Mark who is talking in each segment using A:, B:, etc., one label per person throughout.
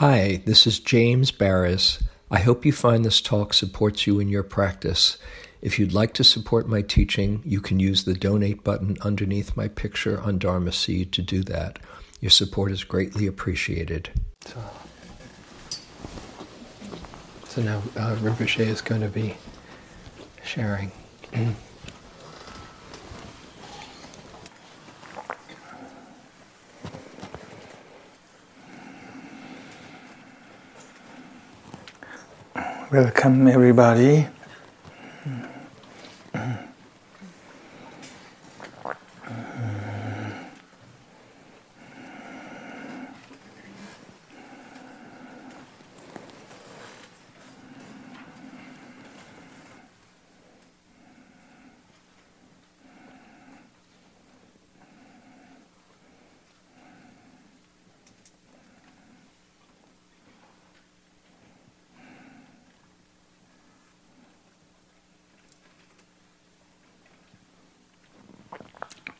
A: Hi, this is James Baraz. I hope you find this talk supports you in your practice. If you'd like to support my teaching, you can use the donate button underneath my picture on Dharma Seed to do that. Your support is greatly appreciated. So, so now uh, Rinpoche is going to be sharing.
B: Welcome, everybody.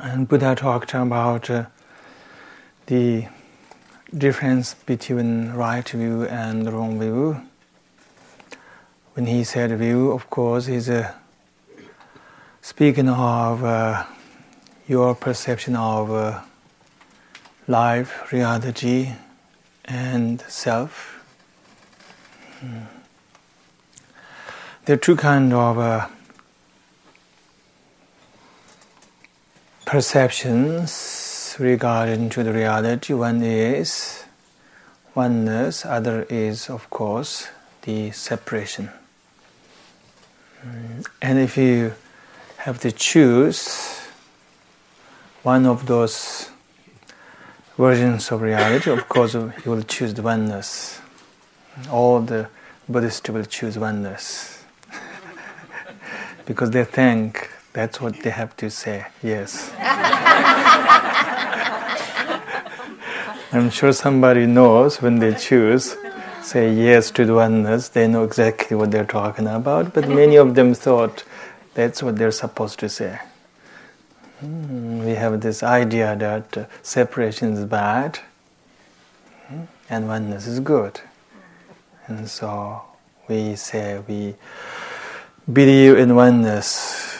B: And Buddha talked about uh, the difference between right view and wrong view. When he said view, of course, he's uh, speaking of uh, your perception of uh, life, reality, and self. Hmm. There are two kinds of perceptions regarding to the reality. One is oneness, other is, of course, the separation. Mm, and if you have to choose one of those versions of reality, of course, you will choose the oneness. All the Buddhists will choose oneness because they think that's what they have to say, yes. I'm sure somebody knows when they choose, say yes to the oneness, they know exactly what they're talking about, but many of them thought that's what they're supposed to say. Hmm, we have this idea that uh, separation is bad hmm, and oneness is good. And so we say we believe in oneness.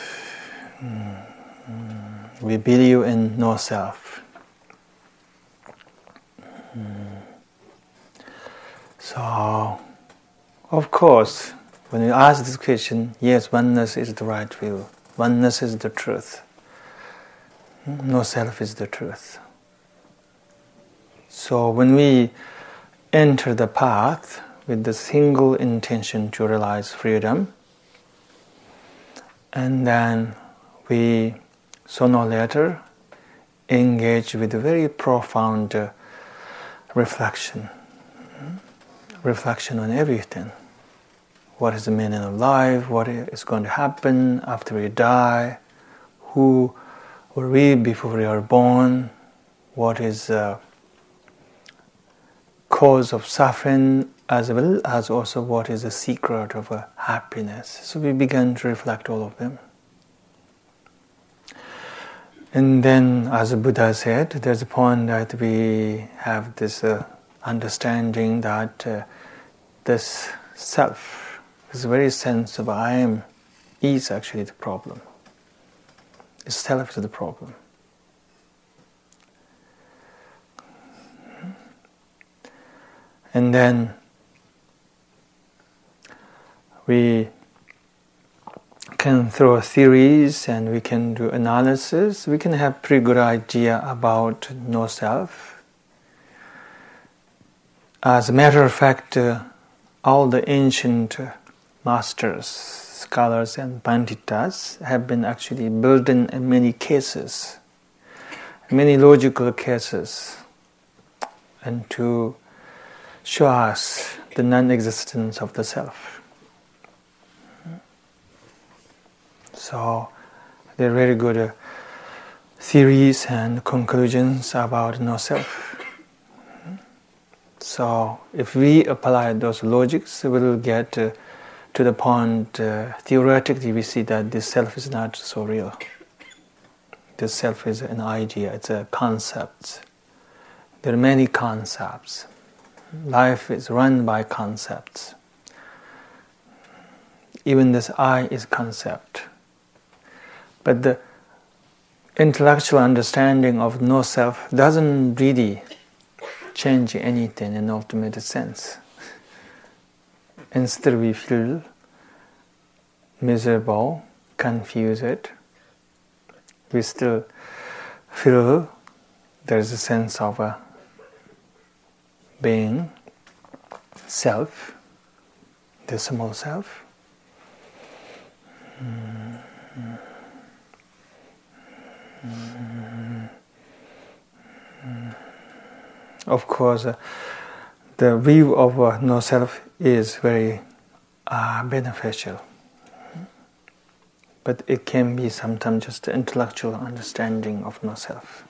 B: We believe in no self. So, of course, when you ask this question, yes, oneness is the right view. Oneness is the truth. No self is the truth. So when we enter the path with the single intention to realize freedom, and then we sooner or later engage with very profound uh, reflection. Hmm? Reflection on everything. What is the meaning of life? What is going to happen after we die? Who were we before we are born? What is the cause of suffering as well as also what is the secret of uh, happiness? So we begin to reflect all of them. And then, as Buddha said, there's a point that we have this uh, understanding that uh, this self, this very sense of I am, is actually the problem. It's self is the problem. And then we can throw theories and we can do analysis, we can have pretty good idea about no self. As a matter of fact, uh, all the ancient masters, scholars, and panditas have been actually building in many cases, many logical cases, and to show us the non-existence of the self. So they're very good uh, theories and conclusions about no self. So if we apply those logics, we will get uh, to the point uh, theoretically we see that this self is not so real. This self is an idea, it's a concept. There are many concepts. life is run by concepts. Even this I is concept. But the intellectual understanding of no self doesn't really change anything in ultimate sense. Instead, we feel miserable, confused. We still feel there's a sense of a being, self, the small self. Mm-hmm. Of course, uh, the view of uh, no self is very uh, beneficial, but it can be sometimes just intellectual understanding of no self.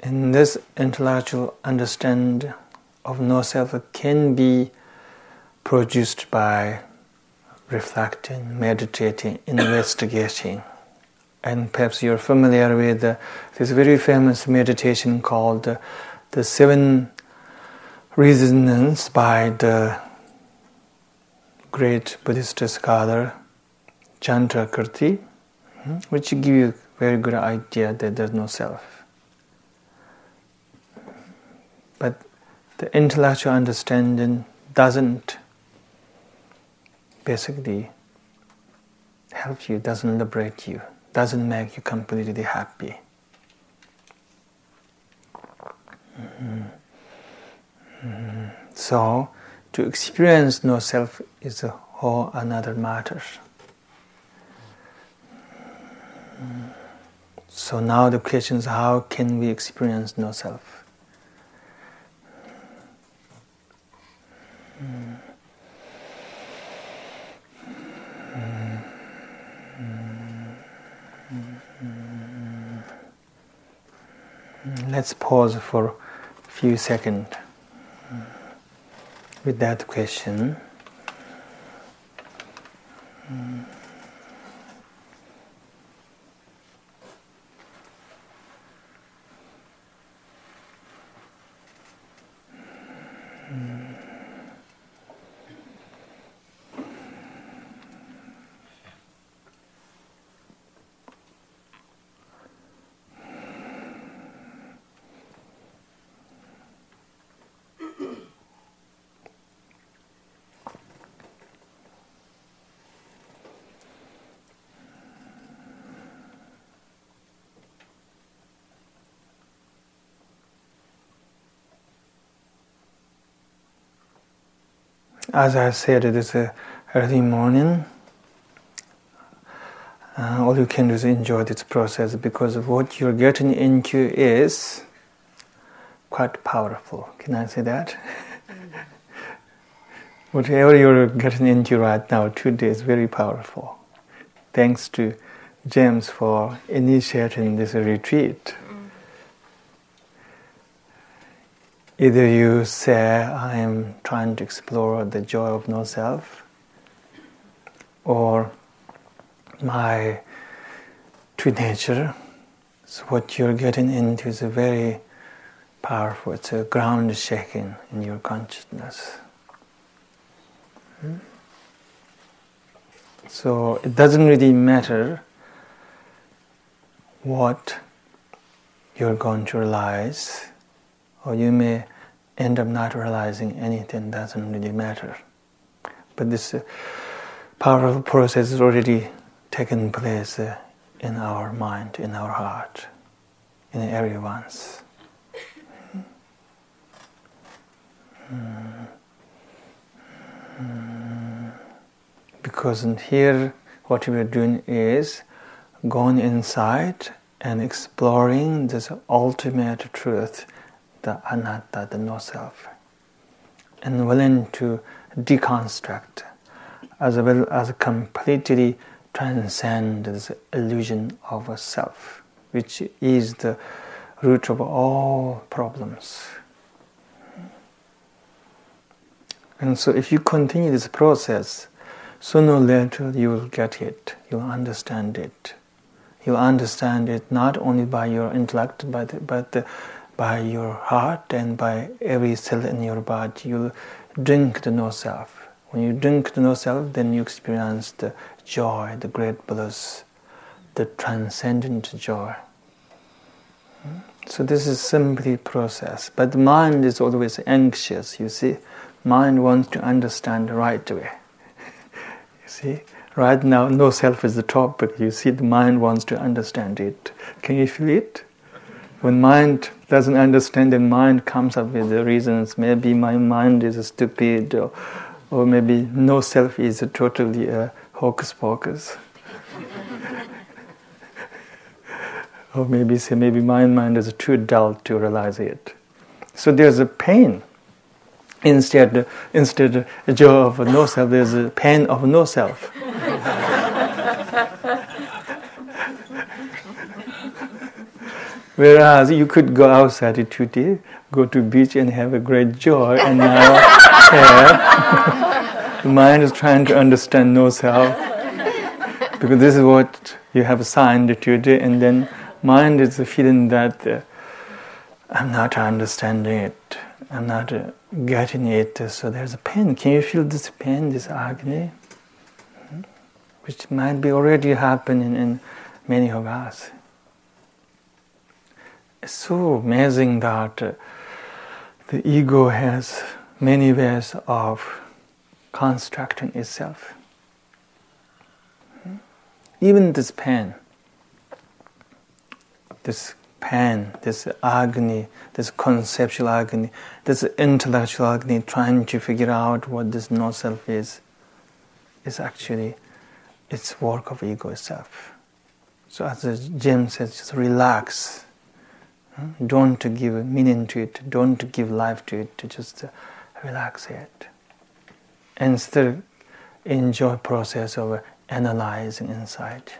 B: And this intellectual understanding of no self can be produced by reflecting, meditating, investigating. And perhaps you're familiar with uh, this very famous meditation called uh, the Seven Reasons by the great Buddhist scholar Chandrakirti, hmm, which give you a very good idea that there's no self. But the intellectual understanding doesn't basically helps you, doesn't liberate you, doesn't make you completely happy. Mm-hmm. Mm-hmm. So, to experience no self is a whole another matter. So now the question is how can we experience no self? Mm. Let's pause for a few seconds with that question. As I said, it is a early morning. Uh, all you can do is enjoy this process because what you're getting into is quite powerful. Can I say that? Whatever you're getting into right now today is very powerful. Thanks to James for initiating this retreat. Either you say, I am trying to explore the joy of no self, or my true nature. So, what you're getting into is a very powerful, it's a ground shaking in your consciousness. Hmm? So, it doesn't really matter what you're going to realize, or you may end up not realizing anything doesn't really matter. But this uh, powerful process has already taken place uh, in our mind, in our heart, in everyone's. Because here, what we are doing is going inside and exploring this ultimate truth the anatta, the no self, and willing to deconstruct as well as completely transcend this illusion of a self, which is the root of all problems. And so, if you continue this process, sooner or later you will get it, you'll understand it. You'll understand it not only by your intellect, but, but by your heart and by every cell in your body. You drink the no self. When you drink the no self, then you experience the joy, the great bliss, the transcendent joy. Hmm? So this is simply process. But the mind is always anxious, you see. Mind wants to understand right away. you see? Right now, no self is the topic. You see, the mind wants to understand it. Can you feel it? When mind doesn't understand, then mind comes up with the reasons. Maybe my mind is stupid, or, or maybe no self is totally a hocus pocus. or maybe say maybe my mind is too dull to realize it. So there's a pain. Instead, instead joy of no self, there's a pain of no self. Whereas you could go outside today, go to beach and have a great joy, and now yeah, the mind is trying to understand no self because this is what you have signed today, and then mind is feeling that uh, I'm not understanding it, I'm not uh, getting it. So there's a pain. Can you feel this pain, this agony, hmm? which might be already happening in many of us? It's so amazing that the ego has many ways of constructing itself. Hmm? Even this pain, this pain, this agony, this conceptual agony, this intellectual agony, trying to figure out what this no self is, is actually it's work of ego itself. So as Jim says, just relax don't give meaning to it, don't give life to it, just uh, relax it. And still enjoy process of analyzing inside.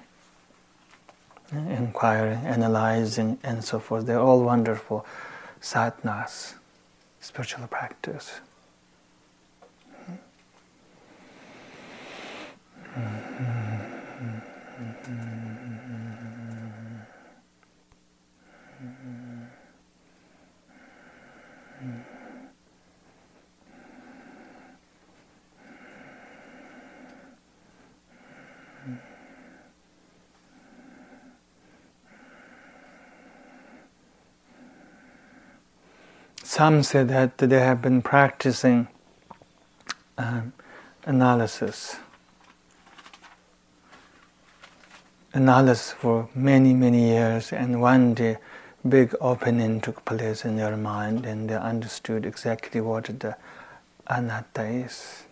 B: Inquiring, analyzing, and so forth. They're all wonderful sadhanas, spiritual practice. Some say that they have been practicing um, analysis, analysis for many, many years, and one day big opening took place in their mind and they understood exactly what the anatta is.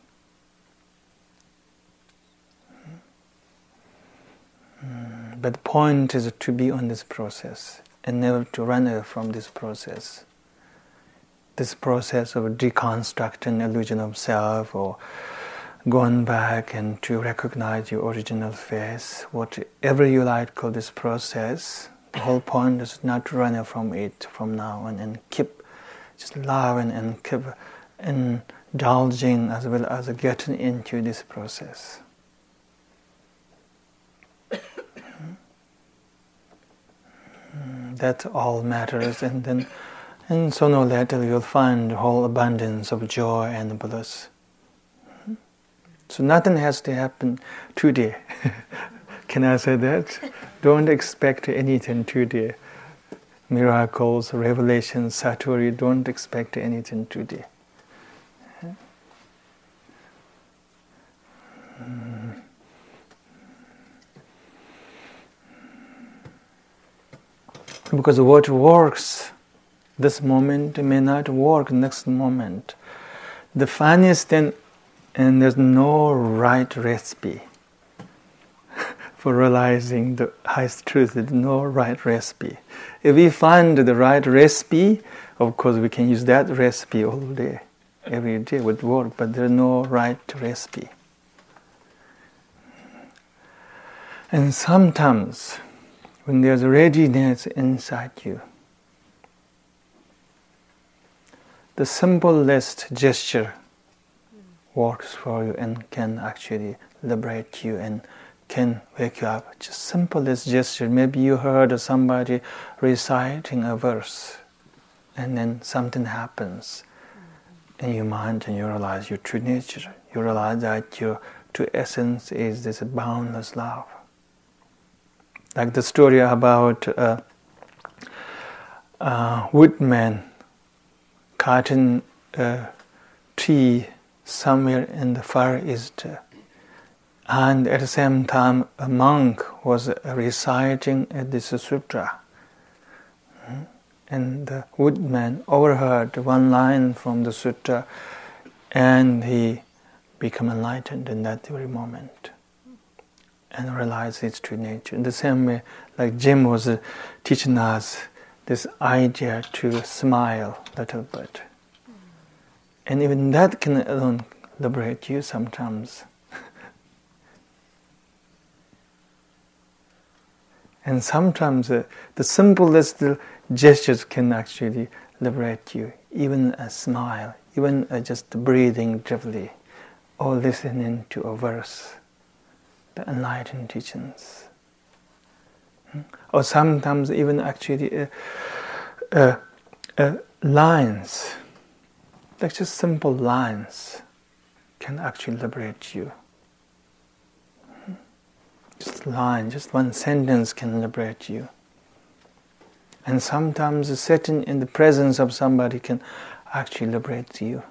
B: Hmm. But the point is to be on this process and never to run away from this process this process of deconstructing illusion of self or going back and to recognize your original face, whatever you like call this process, the whole point is not to run from it from now on and keep just loving and keep indulging as well as getting into this process. that all matters and then and sooner or later you'll find whole abundance of joy and bliss. So nothing has to happen today. Can I say that? Don't expect anything today. Miracles, revelations, satori, don't expect anything today. Because what works this moment may not work next moment. The funniest thing, and there's no right recipe for realizing the highest truth. There's no right recipe. If we find the right recipe, of course we can use that recipe all day, every day would work, but there's no right recipe. And sometimes, when there's readiness inside you, the simplest gesture works for you and can actually liberate you and can wake you up. Just simplest gesture. Maybe you heard somebody reciting a verse and then something happens in your mind and you realize your true nature. You realize that your true essence is this boundless love. Like the story about uh, uh, a, a woodman cutting a tree somewhere in the far east. And at the same time, a monk was reciting this sutra. And the woodman overheard one line from the sutra and he became enlightened in that very moment and realized its true nature. In the same way, like Jim was uh, teaching us this idea to smile a little bit. And even that can alone liberate you sometimes. and sometimes uh, the simplest gestures can actually liberate you. Even a smile, even uh, just breathing deeply, or listening to a verse, the enlightened teachings. Or sometimes even actually uh, uh, uh lines like just simple lines can actually liberate you. Just line, just one sentence can liberate you. And sometimes sitting in the presence of somebody can actually liberate you.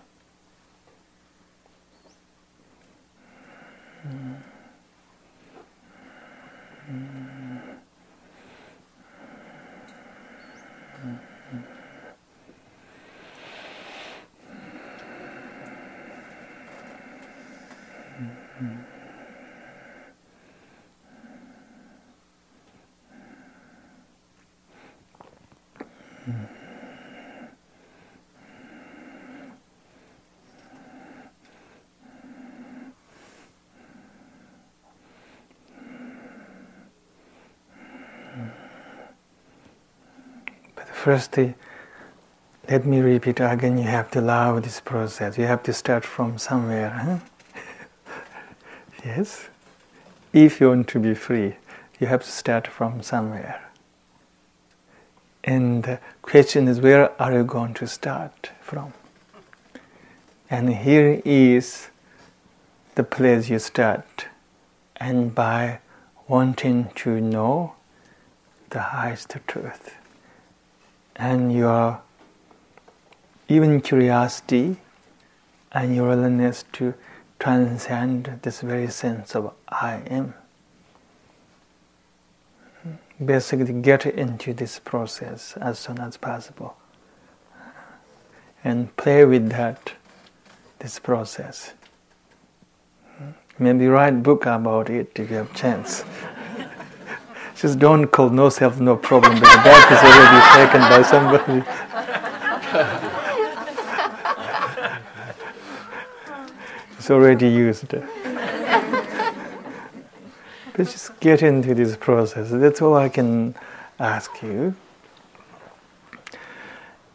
B: Firstly, let me repeat again you have to love this process. You have to start from somewhere. Huh? yes? If you want to be free, you have to start from somewhere. And the question is where are you going to start from? And here is the place you start. And by wanting to know the highest truth and your even curiosity and your willingness to transcend this very sense of I am. Basically, get into this process as soon as possible and play with that, this process. Maybe write book about it if you have chance. Just don't call no self, no problem, because that is already taken by somebody. it's already used. but just get into this process. That's all I can ask you.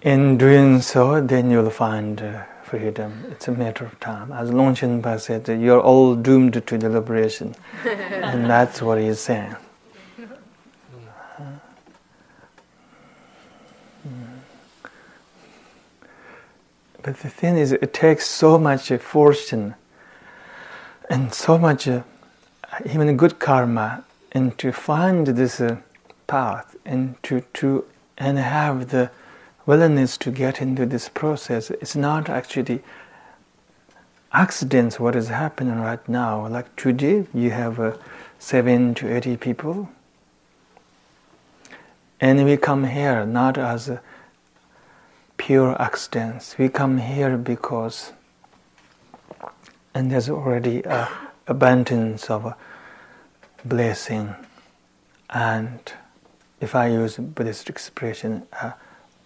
B: In doing so, then you'll find uh, freedom. It's a matter of time. As Longchen Shenpa said, you're all doomed to the liberation. and that's what he's saying. But the thing is, it takes so much fortune and so much, uh, even good karma, and to find this uh, path and to, to and have the willingness to get into this process. It's not actually accidents what is happening right now. Like today, you have uh, seven to eighty people, and we come here not as pure accidents. We come here because, and there's already a abundance of blessing, and if I use Buddhist expression, a,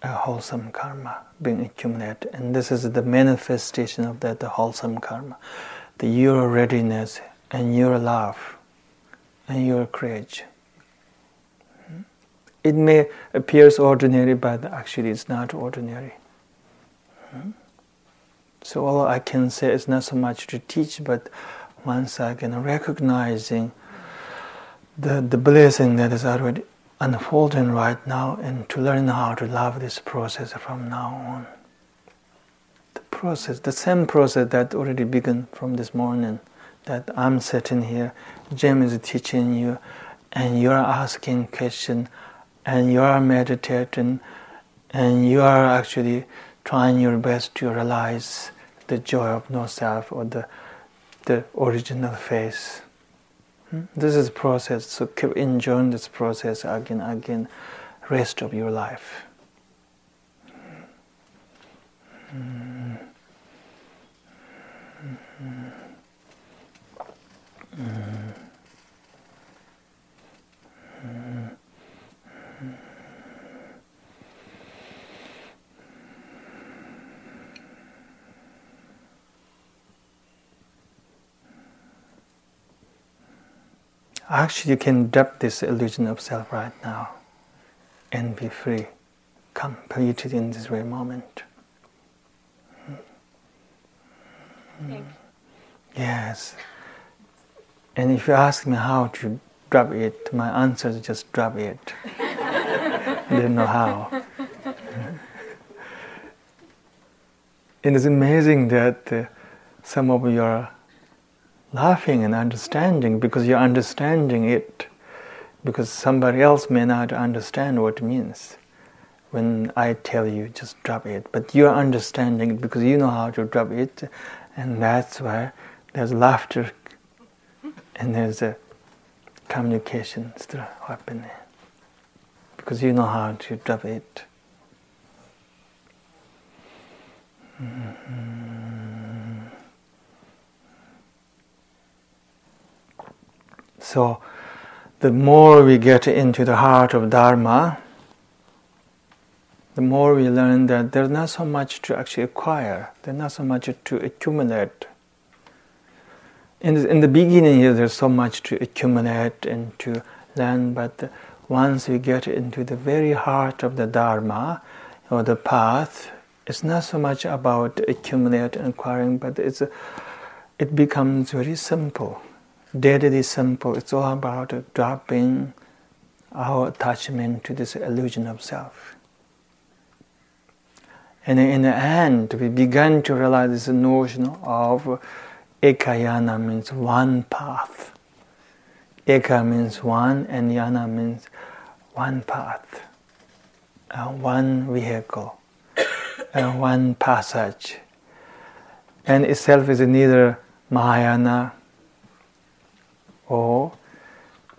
B: a wholesome karma being accumulated, and this is the manifestation of that the wholesome karma, the your readiness and your love and your courage. It may appear ordinary, but actually it's not ordinary. So all I can say is not so much to teach, but once again recognizing the, the blessing that is already unfolding right now and to learn how to love this process from now on. The process, the same process that already began from this morning, that I'm sitting here, Jim is teaching you, and you're asking questions, and you are meditating, and you are actually trying your best to realize the joy of no self or the, the original face. Hmm? This is a process, so keep enjoying this process again, again, rest of your life. Mm-hmm. Actually, you can drop this illusion of self right now and be free, completed in this very moment. Yes. And if you ask me how to drop it, my answer is just drop it. I don't know how. it is amazing that uh, some of you are laughing and understanding because you're understanding it because somebody else may not understand what it means when I tell you just drop it but you're understanding it because you know how to drop it and that's why there's laughter and there's a communication still happening because you know how to drop it mm-hmm. So, the more we get into the heart of Dharma, the more we learn that there's not so much to actually acquire, there's not so much to accumulate. In in the beginning, here, there's so much to accumulate and to learn, but once we get into the very heart of the Dharma or the path, it's not so much about accumulate and acquiring, but it's it becomes very simple deadly simple. It's all about dropping our attachment to this illusion of self. And in the end, we began to realize this notion of ekayana means one path. Eka means one, and yana means one path, uh, one vehicle, uh, one passage. And itself is neither Mahayana or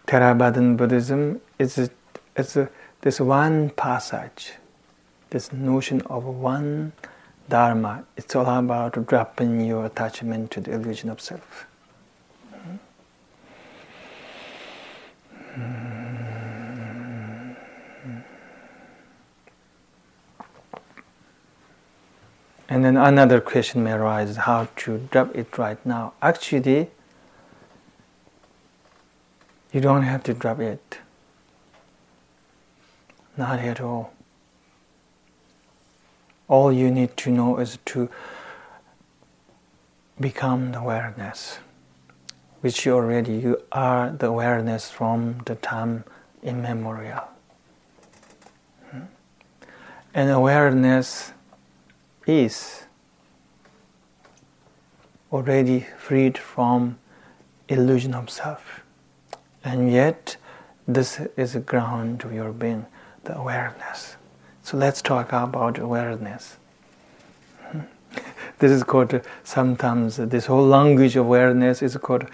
B: Theravadan Buddhism is a, this one passage, this notion of one Dharma. It's all about dropping your attachment to the illusion of self. And then another question may arise how to drop it right now. Actually, you don't have to drop it. Not at all. All you need to know is to become the awareness, which you already you are the awareness from the time immemorial. Hmm? And awareness is already freed from illusion of self. And yet, this is the ground of your being, the awareness. So let's talk about awareness. this is called sometimes, this whole language of awareness is called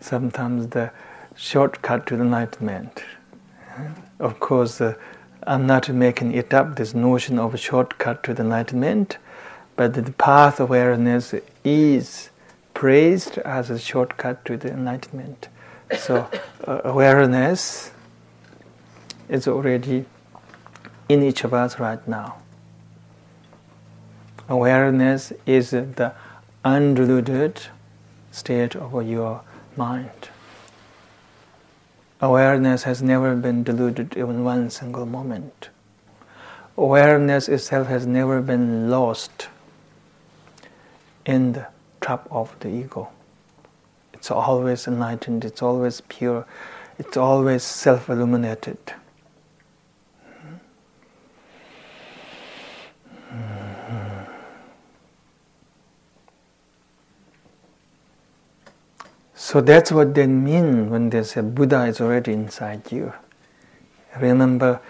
B: sometimes the shortcut to the enlightenment. Of course, uh, I'm not making it up, this notion of a shortcut to the enlightenment, but the path of awareness is praised as a shortcut to the enlightenment. So, Uh, awareness is already in each of us right now. Awareness is the undiluted state of your mind. Awareness has never been diluted even one single moment. Awareness itself has never been lost in the trap of the ego. It's always enlightened, it's always pure, it's always self illuminated. So that's what they mean when they say Buddha is already inside you. Remember,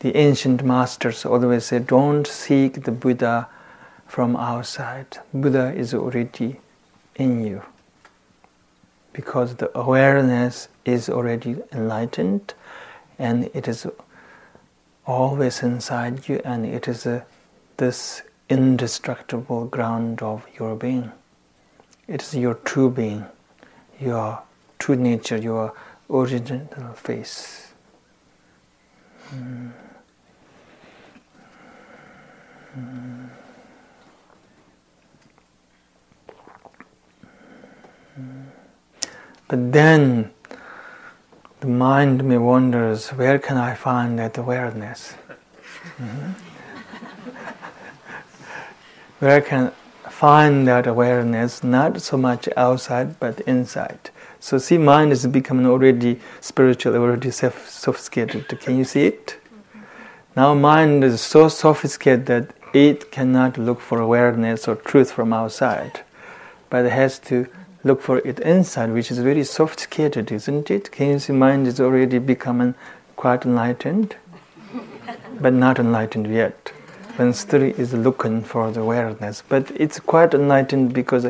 B: the ancient masters always say, don't seek the Buddha from outside. Buddha is already in you. Because the awareness is already enlightened and it is always inside you and it is a, this indestructible ground of your being. It is your true being your true nature, your original face. Mm. But then the mind may wonders, where can I find that awareness? Mm-hmm. where can find that awareness not so much outside but inside. So see, mind is becoming already spiritual, already sophisticated. Can you see it? Now mind is so sophisticated that it cannot look for awareness or truth from outside, but it has to look for it inside, which is very sophisticated, isn't it? Can you see mind is already becoming quite enlightened, but not enlightened yet when still is looking for the awareness. But it's quite enlightened because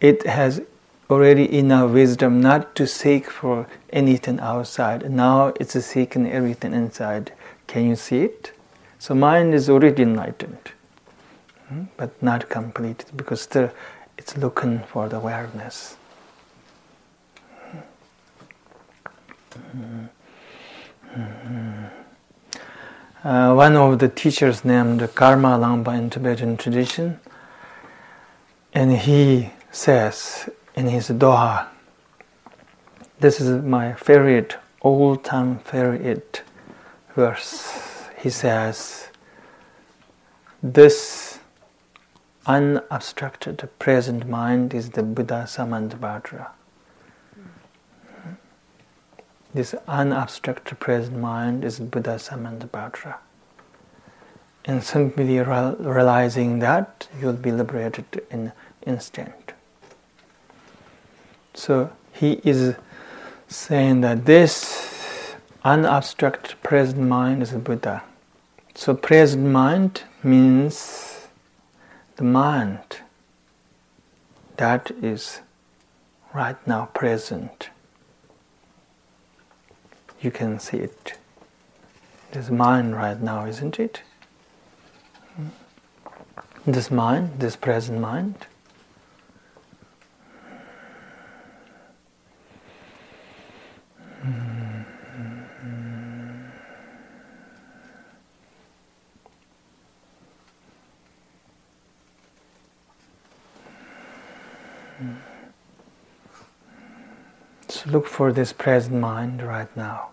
B: it has already enough wisdom not to seek for anything outside. Now it's seeking everything inside. Can you see it? So mind is already enlightened, hmm, but not complete because still it's looking for the awareness. Uh, one of the teachers named Karma Lingpa in Tibetan tradition, and he says in his Doha, this is my favorite, old time favorite verse. He says, "This unobstructed present mind is the Buddha Samantabhadra." This unobstructed present mind is Buddha Samantabhadra. And simply realizing that, you'll be liberated in instant. So he is saying that this unobstructed present mind is Buddha. So present mind means the mind that is right now present you can see it. It is mind right now, isn't it? This mind, this present mind. So look for this present mind right now.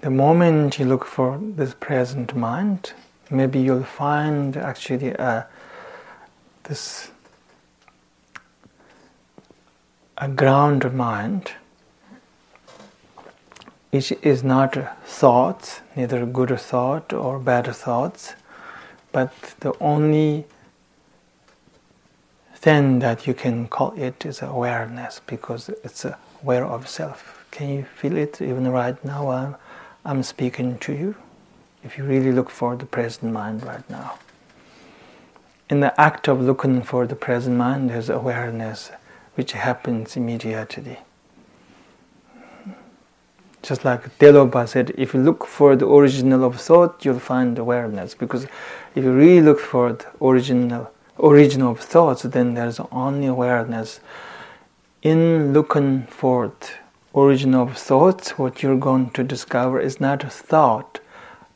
B: the moment you look for this present mind, maybe you'll find actually uh, this a ground mind, which is not thoughts, neither good thought or bad thoughts, but the only thing that you can call it is awareness because it's aware of self. Can you feel it even right now? I'm speaking to you, if you really look for the present mind right now. In the act of looking for the present mind, there's awareness which happens immediately. Just like Tilopa said, if you look for the original of thought, you'll find awareness. Because if you really look for the original original of thoughts, then there's only awareness. In looking for the origin of thoughts, what you're going to discover is not thought,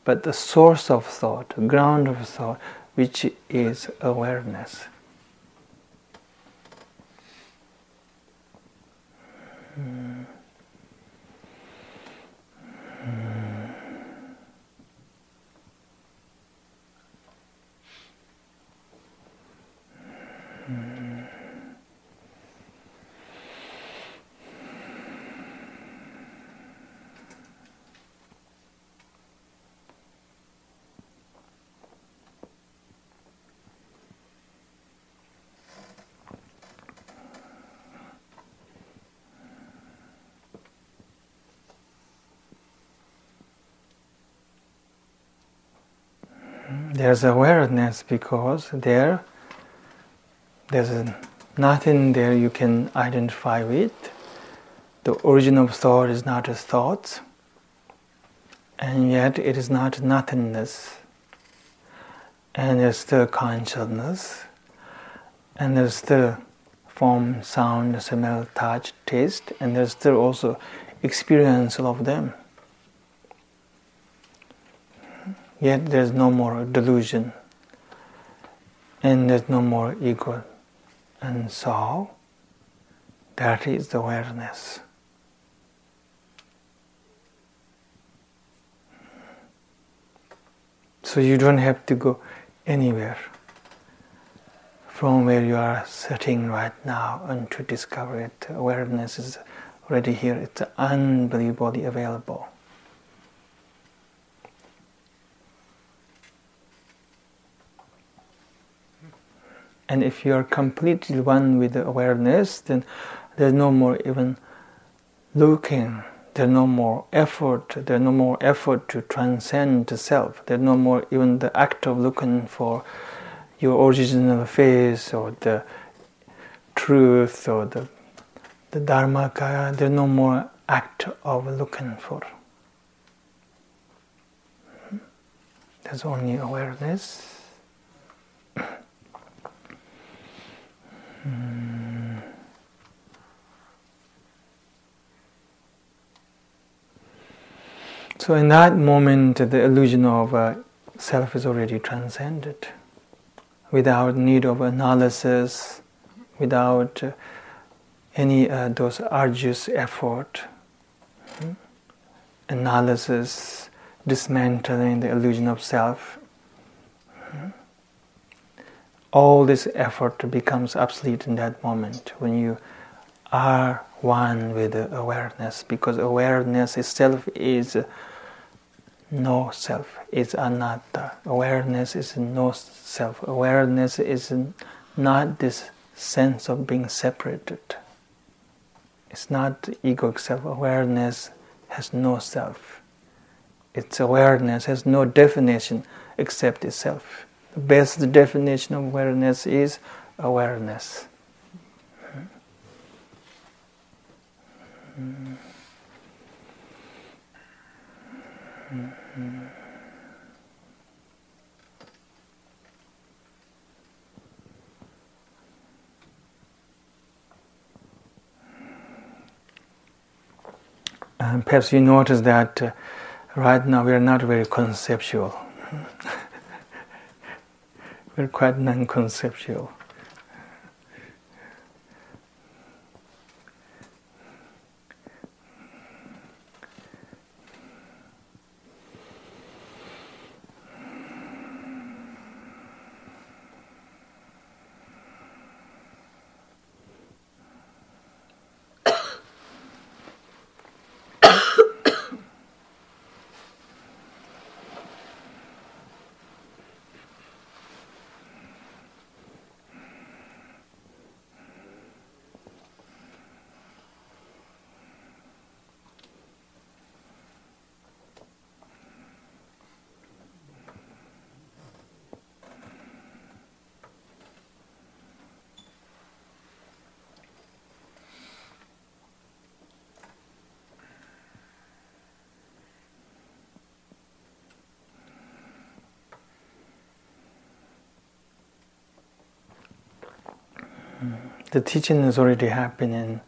B: but the source of thought, the ground of thought, which is awareness. Hmm. There's awareness because there there's nothing there you can identify with. The origin of thought is not a thought, and yet it is not nothingness. And there's still consciousness, and there's still form, sound, smell, touch, taste, and there's still also experience of them. Yet there's no more delusion, and there's no more ego. And so, that is the awareness. So you don't have to go anywhere from where you are sitting right now and to discover it. Awareness is already here, it's unbelievably available. And if you are completely one with the awareness, then there's no more even looking. There's no more effort. There's no more effort to transcend the self. There's no more even the act of looking for your original face or the truth or the the Dharmakaya. There's no more act of looking for. Hmm? There's only awareness. So, in that moment, the illusion of uh, self is already transcended without need of analysis, without uh, any uh, those arduous effort, hmm? analysis, dismantling the illusion of self. All this effort becomes obsolete in that moment when you are one with awareness because awareness itself is no self is anatta. Awareness is no self. Awareness is not this sense of being separated. It's not egoic self awareness has no self. Its awareness has no definition except itself the best definition of awareness is awareness. And perhaps you notice that uh, right now we are not very conceptual. We're quite non the teaching is already happening in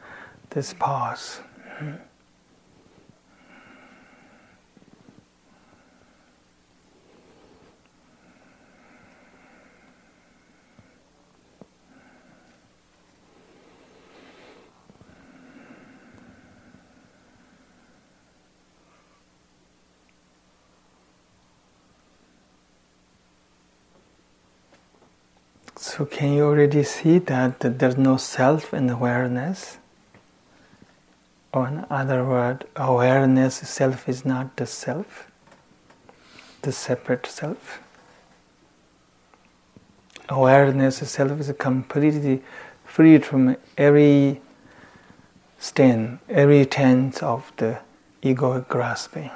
B: this pause. So, can you already see that, there's no self in awareness? Or, in other words, awareness self is not the self, the separate self. Awareness self is completely free from every stain, every taint of the ego grasping.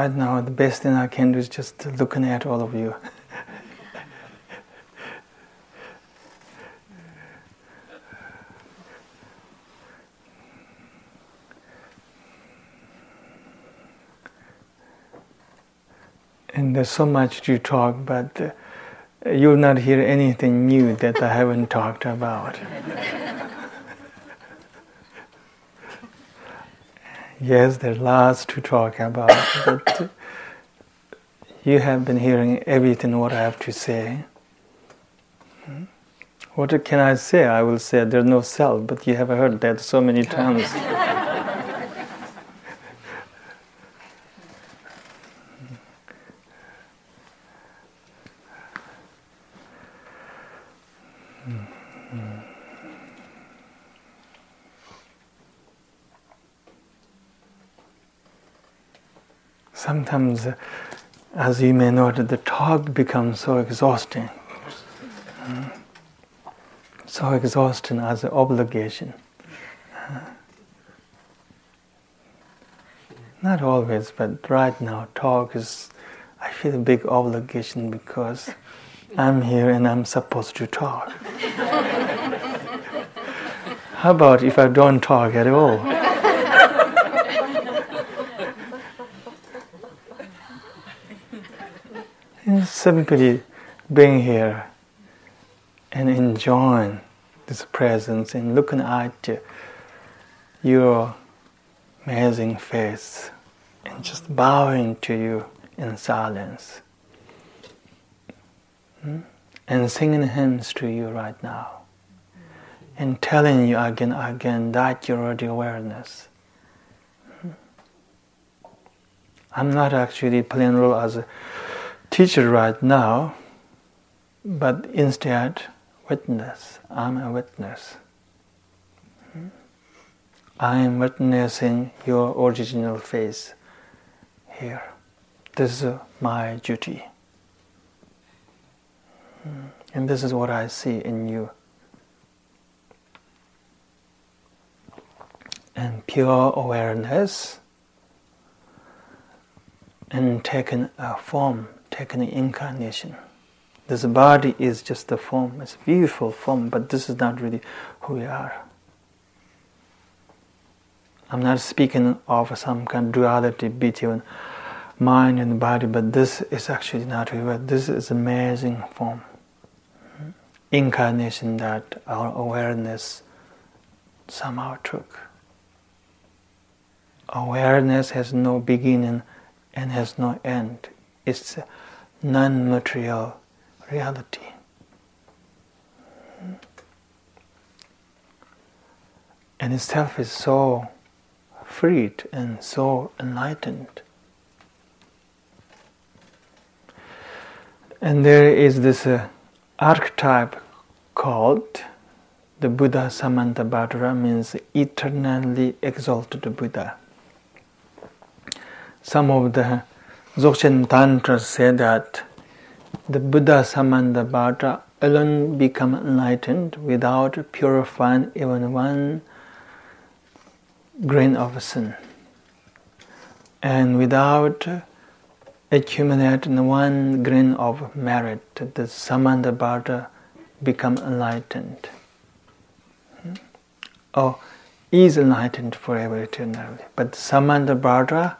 B: Right now, the best thing I can do is just looking at all of you. and there's so much to talk, but uh, you'll not hear anything new that I haven't talked about. yes, there's lots to talk about, but you have been hearing everything what I have to say. Hmm? What can I say? I will say there's no self, but you have heard that so many times. Sometimes, as you may know, the talk becomes so exhausting. Mm. So exhausting as an obligation. Uh, not always, but right now, talk is, I feel a big obligation because I'm here and I'm supposed to talk. How about if I don't talk at all? Simply being here and enjoying this presence and looking at your amazing face and just bowing to you in silence hmm? and singing hymns to you right now and telling you again and again that you're already awareness. Hmm? I'm not actually playing role as a teacher right now, but instead, witness. I'm a witness. Hmm? I am witnessing your original face here. This is my duty. Hmm. And this is what I see in you. And pure awareness and taking a form taken incarnation. This body is just a form, it's a beautiful form, but this is not really who we are. I'm not speaking of some kind of duality between mind and body, but this is actually not we. This is amazing form. Incarnation that our awareness somehow took. Awareness has no beginning and has no end. It's non material reality. And itself is so freed and so enlightened. And there is this uh, archetype called the Buddha Samantabhadra means eternally exalted Buddha. Some of the Dzogchen Tantra said that the Buddha Samantabhadra alone become enlightened without purifying even one grain of sin and without accumulating one grain of merit the Samantabhadra become enlightened hmm? or is enlightened forever eternally but Samantabhadra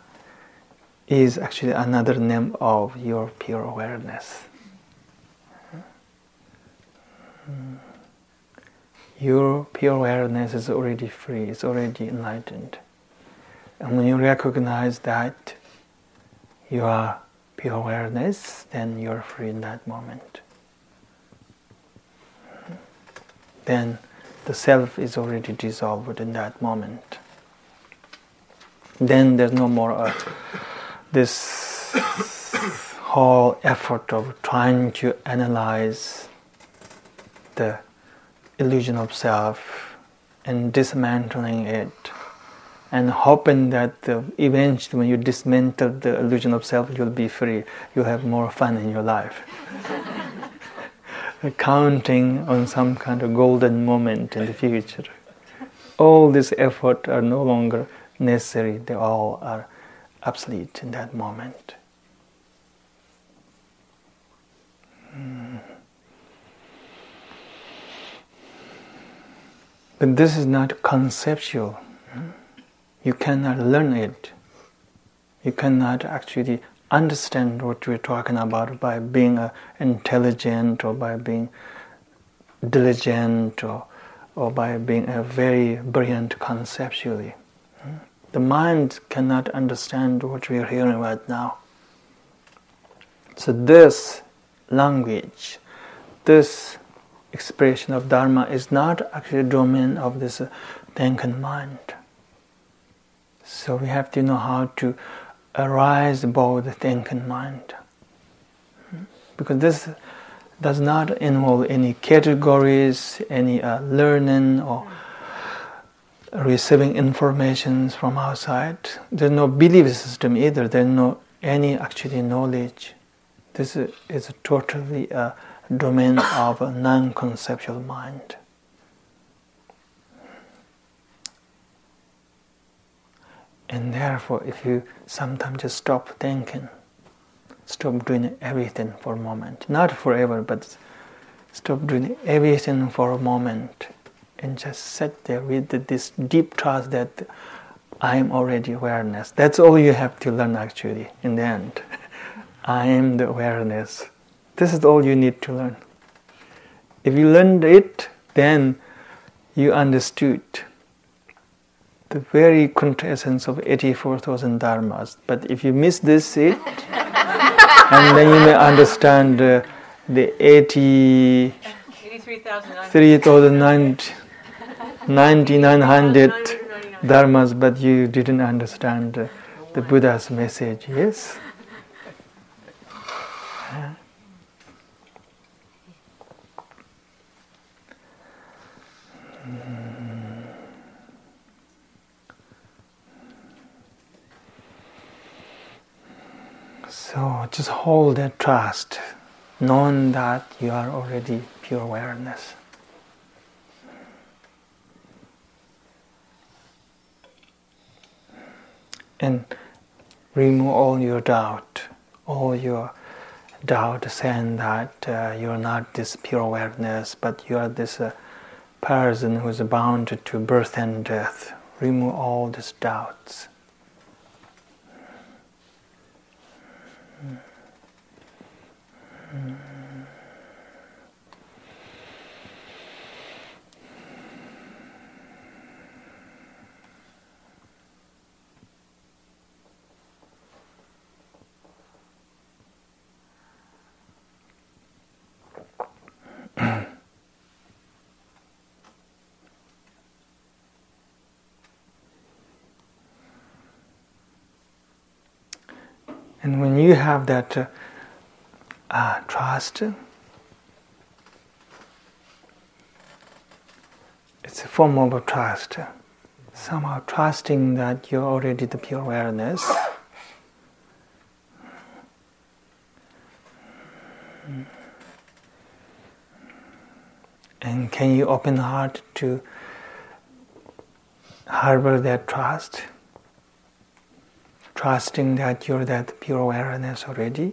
B: is actually another name of your pure awareness. Your pure awareness is already free, it's already enlightened. And when you recognize that you are pure awareness, then you're free in that moment. Then the self is already dissolved in that moment. Then there's no more earth this whole effort of trying to analyze the illusion of self and dismantling it and hoping that eventually when you dismantle the illusion of self you'll be free. You'll have more fun in your life. Counting on some kind of golden moment in the future. All this effort are no longer necessary. They all are obsolete in that moment. Hmm. But this is not conceptual. Hmm? You cannot learn it. You cannot actually understand what we're talking about by being uh, intelligent or by being diligent or, or by being a very brilliant conceptually. The mind cannot understand what we are hearing right now. So, this language, this expression of Dharma is not actually domain of this thinking mind. So we have to know how to arise above the thinking mind. Because this does not involve any categories, any uh, learning or receiving information from outside. There's no belief system either. There's no any actually knowledge. This is, totally a domain of a non-conceptual mind. And therefore, if you sometimes just stop thinking, stop doing everything for a moment, not forever, but stop doing everything for a moment, and just sit there with this deep trust that I am already awareness. That's all you have to learn actually in the end. I am the awareness. This is all you need to learn. If you learned it, then you understood the very quintessence of 84,000 dharmas. But if you miss this it, and then you may understand uh, the 80, 3,900 dharmas, but you didn't understand the Buddha's message, yes? So just hold that trust, knowing that you are already pure awareness. And remove all your doubt, all your doubt saying that uh, you're not this pure awareness, but you are this uh, person who is bound to birth and death. Remove all these doubts. And when you have that uh, uh, trust, it's a form of trust. Somehow trusting that you're already the pure awareness. And can you open the heart to harbor that trust? Trusting that you're that pure awareness already.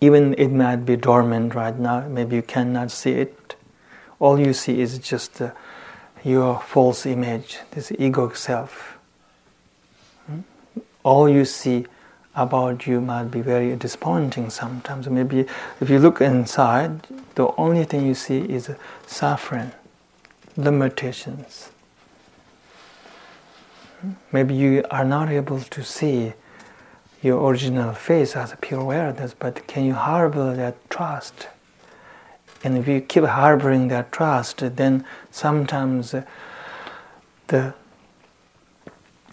B: Even it might be dormant right now, maybe you cannot see it. All you see is just uh, your false image, this ego self. Hmm? All you see about you might be very disappointing sometimes. Maybe if you look inside, the only thing you see is suffering, limitations Maybe you are not able to see your original face as a pure awareness, but can you harbor that trust? And if you keep harboring that trust, then sometimes the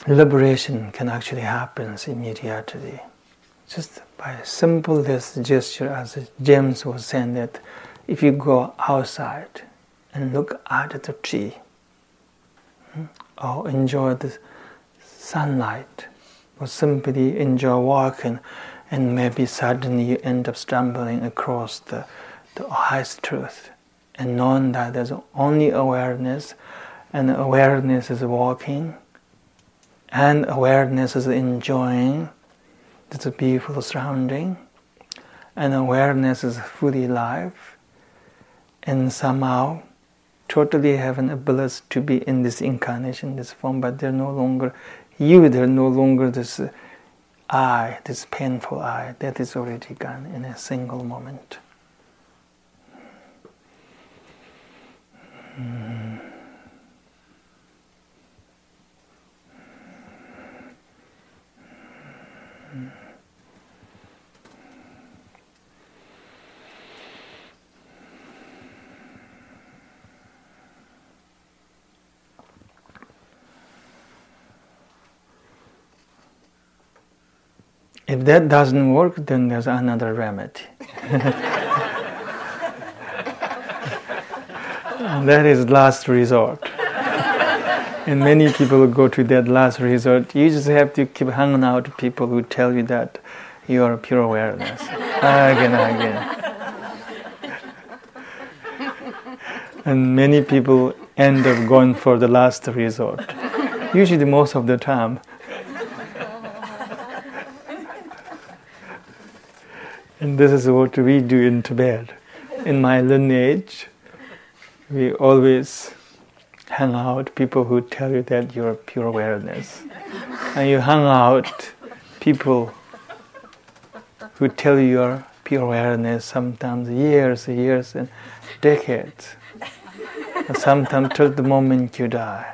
B: liberation can actually happen immediately. Just by simple this gesture, as James was saying, that if you go outside and look at the tree, hmm, or enjoy the sunlight, or simply enjoy walking, and maybe suddenly you end up stumbling across the, the highest truth, and knowing that there's only awareness, and awareness is walking, and awareness is enjoying this beautiful surrounding, and awareness is fully alive, and somehow totally have an ability to be in this incarnation, this form, but they're no longer you, they're no longer this I, this painful I, that is already gone in a single moment. Mm. If that doesn't work, then there's another remedy. that is last resort. and many people go to that last resort. You just have to keep hanging out with people who tell you that you are pure awareness again again. and many people end up going for the last resort. Usually, most of the time. And this is what we do in Tibet. In my lineage, we always hang out people who tell you that you're pure awareness. And you hang out people who tell you you're pure awareness sometimes years, years, and decades. And sometimes till the moment you die.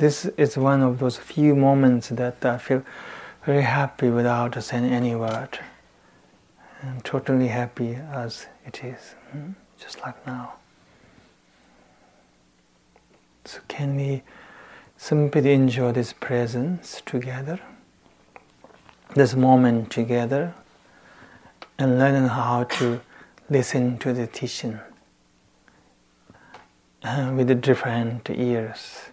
B: This is one of those few moments that I feel very happy without saying any word. I'm totally happy as it is, hmm? just like now. So, can we simply enjoy this presence together, this moment together, and learn how to listen to the teaching uh, with the different ears?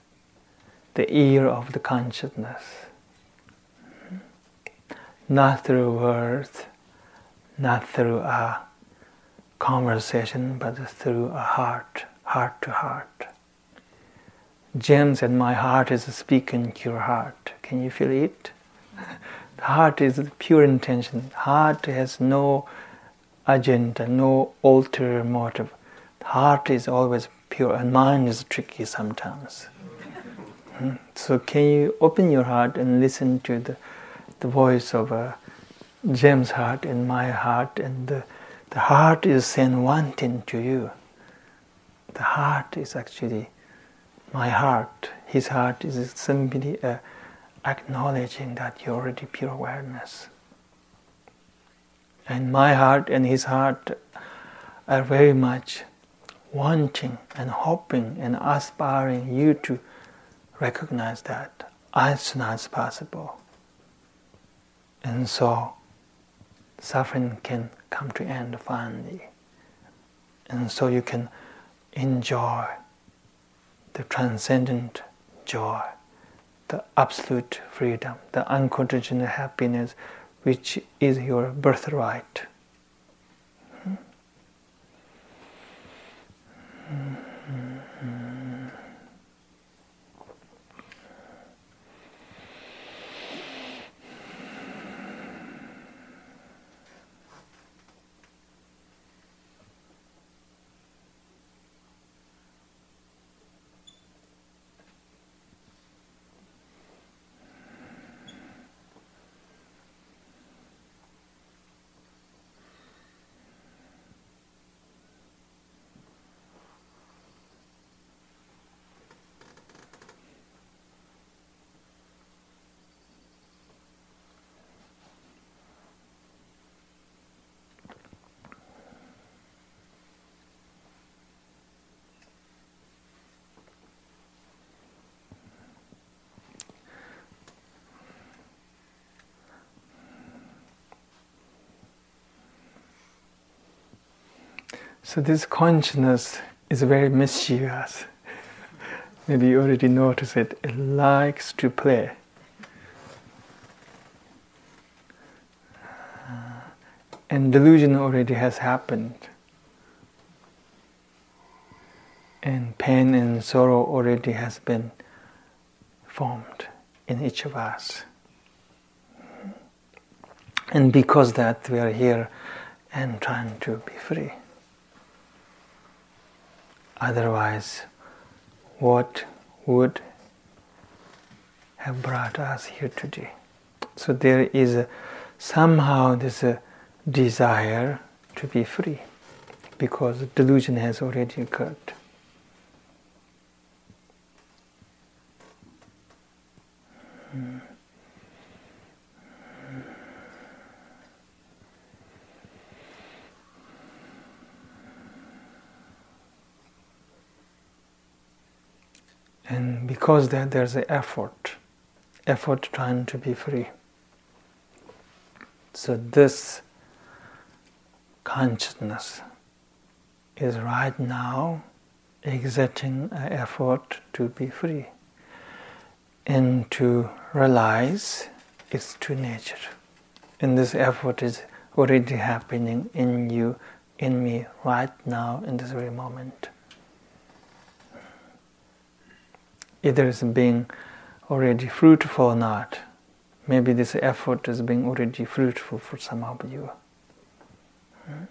B: The ear of the consciousness. Not through words, not through a conversation, but through a heart, heart to heart. James said, My heart is speaking to your heart. Can you feel it? The heart is pure intention. Heart has no agenda, no ulterior motive. The heart is always pure, and mind is tricky sometimes. So, can you open your heart and listen to the, the voice of uh, James' heart and my heart? And the, the heart is saying one thing to you. The heart is actually my heart. His heart is simply uh, acknowledging that you're already pure awareness. And my heart and his heart are very much wanting and hoping and aspiring you to recognize that as soon as possible. And so suffering can come to an end finally. And so you can enjoy the transcendent joy, the absolute freedom, the unconditional happiness which is your birthright. Hmm? Mm-hmm. So this consciousness is very mischievous. Maybe you already notice it. It likes to play. Uh, and delusion already has happened. And pain and sorrow already has been formed in each of us. And because that we are here and trying to be free. Otherwise, what would have brought us here today? So there is a, somehow this a desire to be free because delusion has already occurred. Hmm. And because that there's an effort, effort trying to be free. So this consciousness is right now exerting an effort to be free and to realize its true nature. And this effort is already happening in you, in me, right now, in this very moment. Either is being already fruitful or not. Maybe this effort is being already fruitful for some of you. Hmm?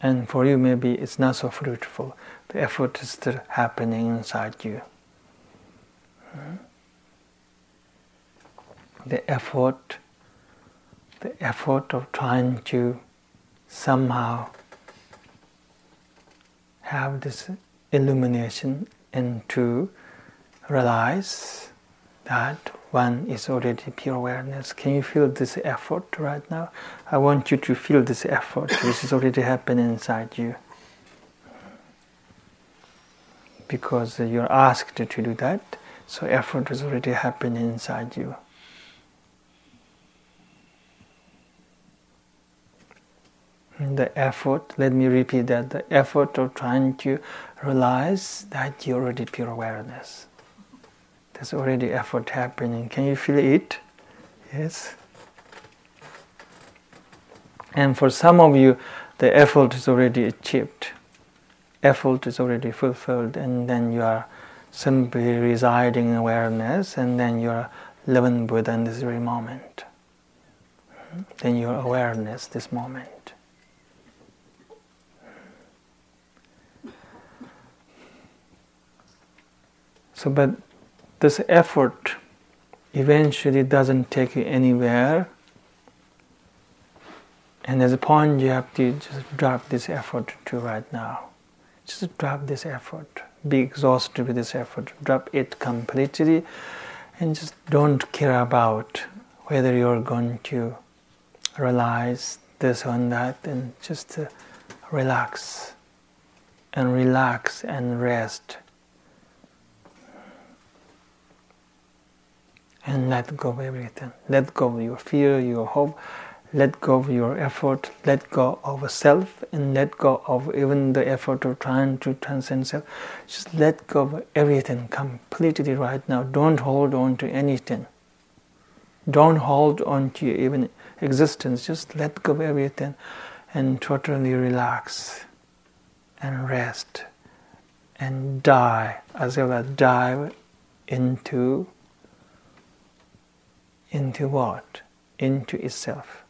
B: And for you, maybe it's not so fruitful. The effort is still happening inside you. Hmm? The effort, the effort of trying to somehow have this illumination and to realize that one is already pure awareness. Can you feel this effort right now? I want you to feel this effort which is already happening inside you. Because you're asked to do that, so effort is already happening inside you. the effort, let me repeat that the effort of trying to realize that you're already pure awareness. There's already effort happening. Can you feel it? Yes. And for some of you, the effort is already achieved. Effort is already fulfilled, and then you are simply residing in awareness, and then you are living within this very moment. Hmm? Then your awareness, this moment. Hmm. So, but this effort eventually doesn't take you anywhere. And as a point, you have to just drop this effort to right now. Just drop this effort. Be exhausted with this effort. Drop it completely and just don't care about whether you're going to realize this or that and just uh, relax and relax and rest and let go of everything. Let go of your fear, your hope, let go of your effort, let go of self, and let go of even the effort of trying to transcend self. Just let go of everything completely right now. Don't hold on to anything. Don't hold on to even existence. Just let go of everything and totally relax and rest and die as well as dive into into what? Into itself.